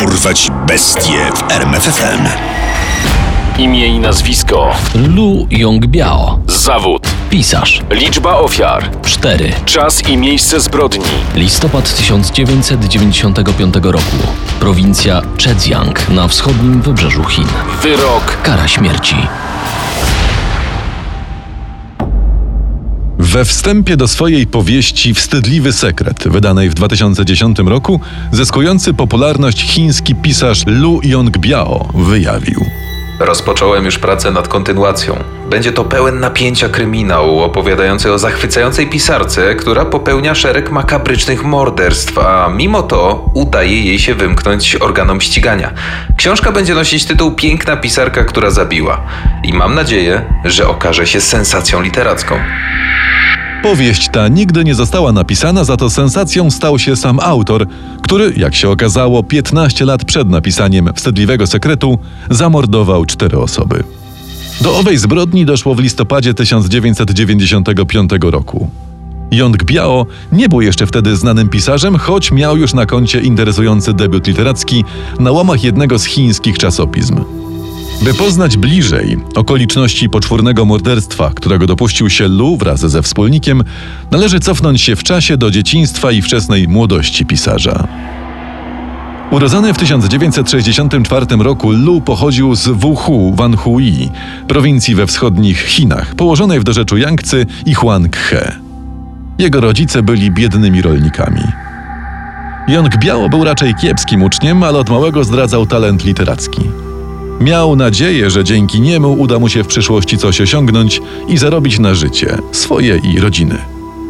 Dorwać bestie w RMFFM. Imię i nazwisko. Lu Yongbiao. Zawód. Pisarz. Liczba ofiar. 4. Czas i miejsce zbrodni. Listopad 1995 roku. Prowincja Zhejiang na wschodnim wybrzeżu Chin. Wyrok. Kara śmierci. We wstępie do swojej powieści Wstydliwy Sekret, wydanej w 2010 roku, zyskujący popularność chiński pisarz Lu Yongbiao wyjawił. Rozpocząłem już pracę nad kontynuacją. Będzie to pełen napięcia kryminał opowiadający o zachwycającej pisarce, która popełnia szereg makabrycznych morderstw, a mimo to udaje jej się wymknąć organom ścigania. Książka będzie nosić tytuł Piękna pisarka, która zabiła. I mam nadzieję, że okaże się sensacją literacką. Powieść ta nigdy nie została napisana, za to sensacją stał się sam autor, który, jak się okazało, 15 lat przed napisaniem Wstydliwego Sekretu zamordował cztery osoby. Do owej zbrodni doszło w listopadzie 1995 roku. Yong Biao nie był jeszcze wtedy znanym pisarzem, choć miał już na koncie interesujący debiut literacki na łamach jednego z chińskich czasopism. By poznać bliżej okoliczności poczwórnego morderstwa, którego dopuścił się Lu wraz ze wspólnikiem, należy cofnąć się w czasie do dzieciństwa i wczesnej młodości pisarza. Urodzony w 1964 roku, Lu pochodził z Wuhu Wanhui, prowincji we wschodnich Chinach, położonej w dorzeczu Yangtze i Huanghe. Jego rodzice byli biednymi rolnikami. Yong Biao był raczej kiepskim uczniem, ale od małego zdradzał talent literacki. Miał nadzieję, że dzięki niemu uda mu się w przyszłości coś osiągnąć i zarobić na życie, swoje i rodziny.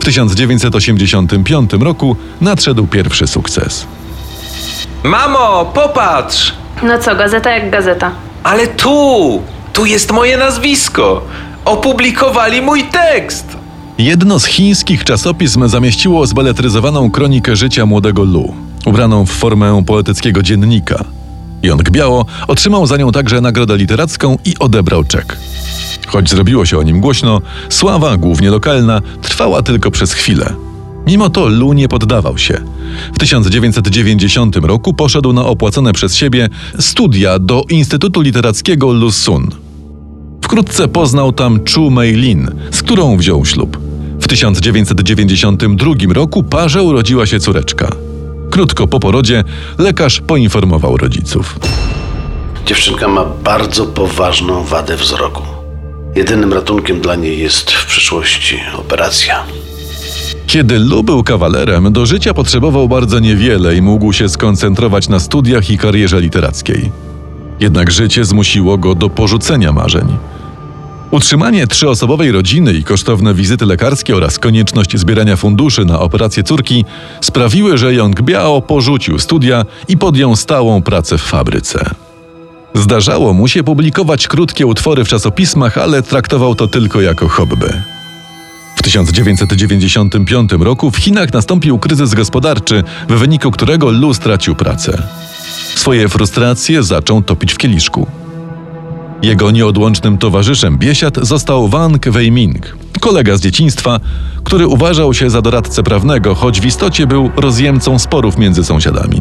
W 1985 roku nadszedł pierwszy sukces. Mamo, popatrz! No co, gazeta jak gazeta. Ale tu! Tu jest moje nazwisko! Opublikowali mój tekst! Jedno z chińskich czasopism zamieściło zbeletryzowaną kronikę życia młodego Lu, ubraną w formę poetyckiego dziennika. Biao otrzymał za nią także nagrodę literacką i odebrał czek. Choć zrobiło się o nim głośno, sława, głównie lokalna, trwała tylko przez chwilę. Mimo to Lu nie poddawał się. W 1990 roku poszedł na opłacone przez siebie studia do Instytutu Literackiego Lusun. Wkrótce poznał tam Chu Mei-lin, z którą wziął ślub. W 1992 roku parze urodziła się córeczka. Krótko po porodzie lekarz poinformował rodziców. Dziewczynka ma bardzo poważną wadę wzroku. Jedynym ratunkiem dla niej jest w przyszłości operacja. Kiedy Lu był kawalerem, do życia potrzebował bardzo niewiele i mógł się skoncentrować na studiach i karierze literackiej. Jednak życie zmusiło go do porzucenia marzeń. Utrzymanie trzyosobowej rodziny i kosztowne wizyty lekarskie oraz konieczność zbierania funduszy na operację córki sprawiły, że Yong Biao porzucił studia i podjął stałą pracę w fabryce. Zdarzało mu się publikować krótkie utwory w czasopismach, ale traktował to tylko jako hobby. W 1995 roku w Chinach nastąpił kryzys gospodarczy, w wyniku którego Lu stracił pracę. Swoje frustracje zaczął topić w kieliszku. Jego nieodłącznym towarzyszem biesiad został Wang Weiming, kolega z dzieciństwa, który uważał się za doradcę prawnego, choć w istocie był rozjemcą sporów między sąsiadami.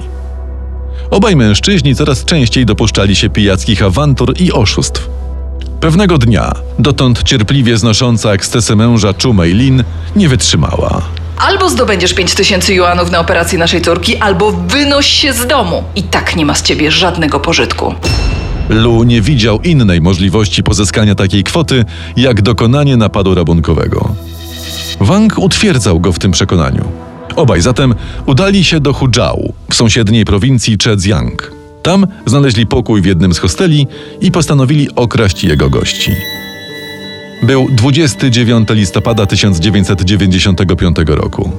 Obaj mężczyźni coraz częściej dopuszczali się pijackich awantur i oszustw. Pewnego dnia, dotąd cierpliwie znosząca ekscesy męża Chu Mei-lin nie wytrzymała. Albo zdobędziesz 5000 juanów na operację naszej córki, albo wynoś się z domu. I tak nie ma z ciebie żadnego pożytku. Lu nie widział innej możliwości pozyskania takiej kwoty, jak dokonanie napadu rabunkowego. Wang utwierdzał go w tym przekonaniu. Obaj zatem udali się do Huzhou, w sąsiedniej prowincji Zhejiang. Tam znaleźli pokój w jednym z hosteli i postanowili okraść jego gości. Był 29 listopada 1995 roku.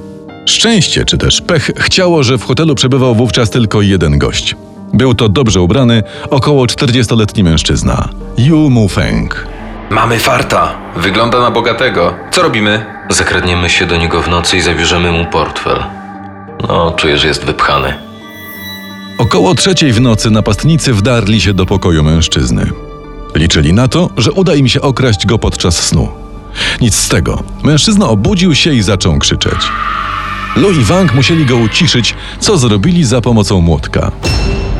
Szczęście czy też pech chciało, że w hotelu przebywał wówczas tylko jeden gość. Był to dobrze ubrany, około 40-letni mężczyzna, Yu Mufeng. Mamy farta. Wygląda na bogatego. Co robimy? Zakradniemy się do niego w nocy i zabierzemy mu portfel. No, czuję, że jest wypchany. Około trzeciej w nocy napastnicy wdarli się do pokoju mężczyzny. Liczyli na to, że uda im się okraść go podczas snu. Nic z tego. Mężczyzna obudził się i zaczął krzyczeć. Lu i Wang musieli go uciszyć, co zrobili za pomocą młotka.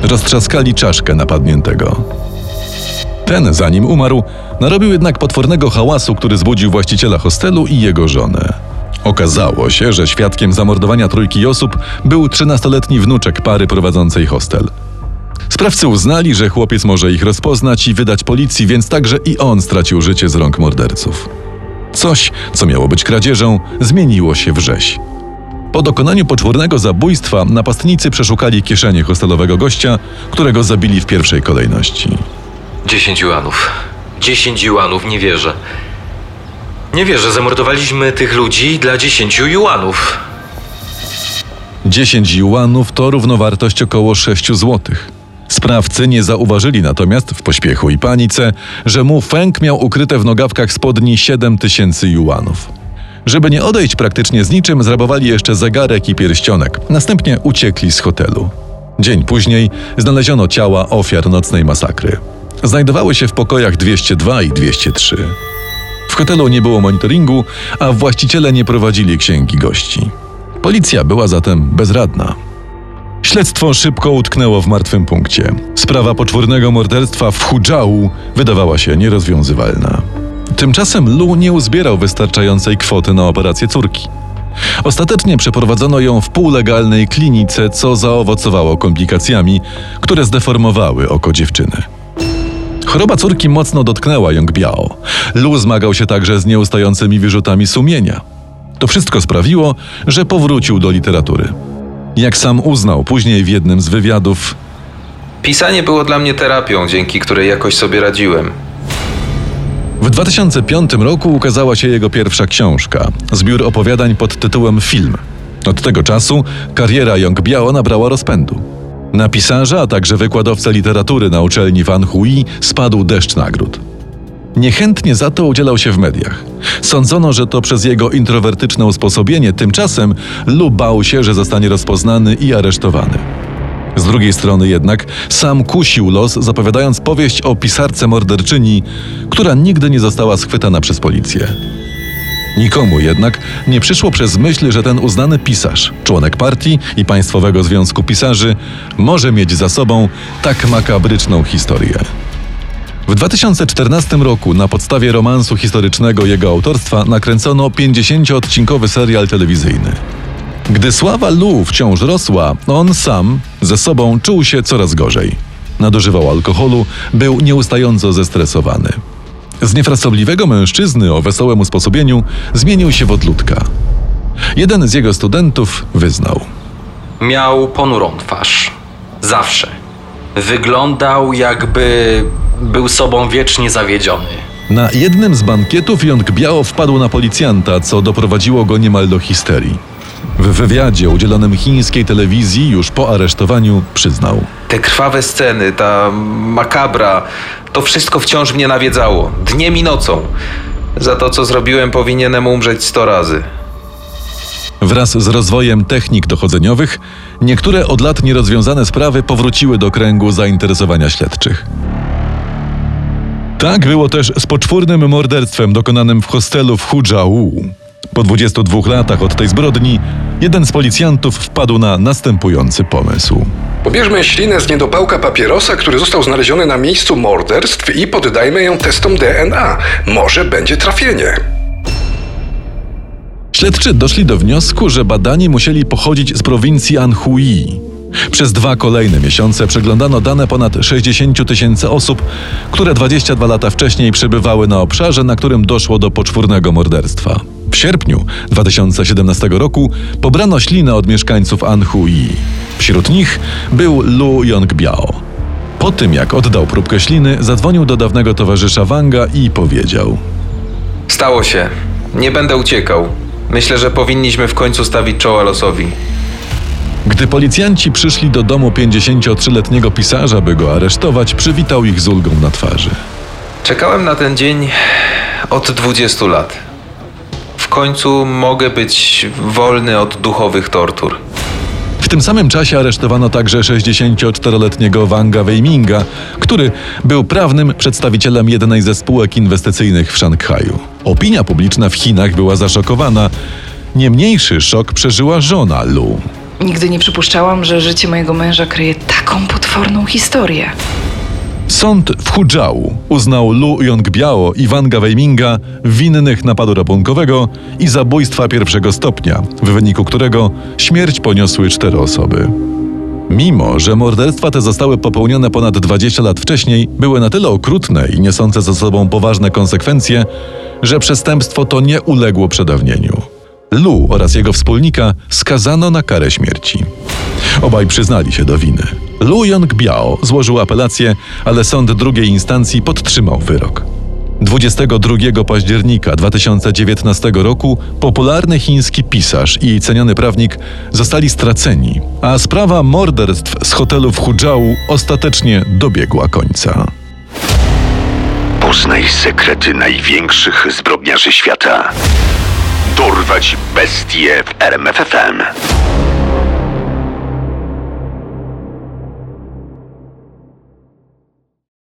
Roztrzaskali czaszkę napadniętego. Ten, zanim umarł, narobił jednak potwornego hałasu, który zbudził właściciela hostelu i jego żonę. Okazało się, że świadkiem zamordowania trójki osób był 13-letni wnuczek pary prowadzącej hostel. Sprawcy uznali, że chłopiec może ich rozpoznać i wydać policji, więc także i on stracił życie z rąk morderców. Coś, co miało być kradzieżą, zmieniło się w rzeź. Po dokonaniu poczwórnego zabójstwa napastnicy przeszukali kieszenie hostelowego gościa, którego zabili w pierwszej kolejności. 10 juanów. 10 juanów, nie wierzę. Nie wierzę, zamordowaliśmy tych ludzi dla 10 juanów. 10 juanów to równowartość około 6 złotych. Sprawcy nie zauważyli natomiast w pośpiechu i panice, że mu Feng miał ukryte w nogawkach spodni 7 tysięcy juanów. Żeby nie odejść praktycznie z niczym, zrabowali jeszcze zegarek i pierścionek. Następnie uciekli z hotelu. Dzień później znaleziono ciała ofiar nocnej masakry. Znajdowały się w pokojach 202 i 203. W hotelu nie było monitoringu, a właściciele nie prowadzili księgi gości. Policja była zatem bezradna. Śledztwo szybko utknęło w martwym punkcie. Sprawa poczwórnego morderstwa w Huzhou wydawała się nierozwiązywalna. Tymczasem Lu nie uzbierał wystarczającej kwoty na operację córki. Ostatecznie przeprowadzono ją w półlegalnej klinice, co zaowocowało komplikacjami, które zdeformowały oko dziewczyny. Choroba córki mocno dotknęła Yong Biao. Lu zmagał się także z nieustającymi wyrzutami sumienia. To wszystko sprawiło, że powrócił do literatury. Jak sam uznał później w jednym z wywiadów, Pisanie było dla mnie terapią, dzięki której jakoś sobie radziłem. W 2005 roku ukazała się jego pierwsza książka, zbiór opowiadań pod tytułem Film. Od tego czasu kariera Yong Biao nabrała rozpędu. Na pisarza, a także wykładowcę literatury na uczelni Van Hui spadł deszcz nagród. Niechętnie za to udzielał się w mediach. Sądzono, że to przez jego introwertyczne usposobienie, tymczasem Lu bał się, że zostanie rozpoznany i aresztowany. Z drugiej strony jednak sam kusił los, zapowiadając powieść o pisarce morderczyni, która nigdy nie została schwytana przez policję. Nikomu jednak nie przyszło przez myśl, że ten uznany pisarz, członek partii i Państwowego Związku Pisarzy, może mieć za sobą tak makabryczną historię. W 2014 roku na podstawie romansu historycznego jego autorstwa nakręcono 50-odcinkowy serial telewizyjny. Gdy sława Lu wciąż rosła, on sam ze sobą czuł się coraz gorzej. Nadużywał alkoholu, był nieustająco zestresowany. Z niefrasobliwego mężczyzny o wesołym usposobieniu zmienił się w odludka. Jeden z jego studentów wyznał. Miał ponurą twarz. Zawsze. Wyglądał jakby był sobą wiecznie zawiedziony. Na jednym z bankietów Jąg Biao wpadł na policjanta, co doprowadziło go niemal do histerii. W wywiadzie udzielonym chińskiej telewizji już po aresztowaniu przyznał. Te krwawe sceny, ta makabra, to wszystko wciąż mnie nawiedzało, dniem i nocą. Za to, co zrobiłem, powinienem umrzeć sto razy. Wraz z rozwojem technik dochodzeniowych, niektóre od lat nierozwiązane sprawy powróciły do kręgu zainteresowania śledczych. Tak było też z poczwórnym morderstwem dokonanym w hostelu w Huzhou. Po 22 latach od tej zbrodni, jeden z policjantów wpadł na następujący pomysł. Pobierzmy ślinę z niedopałka papierosa, który został znaleziony na miejscu morderstw i poddajmy ją testom DNA. Może będzie trafienie. Śledczy doszli do wniosku, że badani musieli pochodzić z prowincji Anhui. Przez dwa kolejne miesiące przeglądano dane ponad 60 tysięcy osób, które 22 lata wcześniej przebywały na obszarze, na którym doszło do poczwórnego morderstwa. W sierpniu 2017 roku pobrano ślinę od mieszkańców Anhui. Wśród nich był Lu Yongbiao. Po tym, jak oddał próbkę śliny, zadzwonił do dawnego towarzysza Wanga i powiedział: Stało się. Nie będę uciekał. Myślę, że powinniśmy w końcu stawić czoła losowi. Gdy policjanci przyszli do domu 53-letniego pisarza, by go aresztować, przywitał ich z ulgą na twarzy. Czekałem na ten dzień od 20 lat. W końcu mogę być wolny od duchowych tortur. W tym samym czasie aresztowano także 64-letniego Wanga Weiminga, który był prawnym przedstawicielem jednej ze spółek inwestycyjnych w Szanghaju. Opinia publiczna w Chinach była zaszokowana. Nie mniejszy szok przeżyła żona Lu. Nigdy nie przypuszczałam, że życie mojego męża kryje tak taką potworną historię. Sąd w Huzhou uznał Lu Yongbiao i Wanga Weiminga winnych napadu rabunkowego i zabójstwa pierwszego stopnia, w wyniku którego śmierć poniosły cztery osoby. Mimo, że morderstwa te zostały popełnione ponad 20 lat wcześniej, były na tyle okrutne i niosące ze sobą poważne konsekwencje, że przestępstwo to nie uległo przedawnieniu. Lu oraz jego wspólnika skazano na karę śmierci. Obaj przyznali się do winy. Lu Yong-biao złożył apelację, ale sąd drugiej instancji podtrzymał wyrok. 22 października 2019 roku popularny chiński pisarz i ceniony prawnik zostali straceni, a sprawa morderstw z hotelu w Huzhou ostatecznie dobiegła końca. Poznaj sekrety największych zbrodniarzy świata. Dorwać bestie w RMFFM.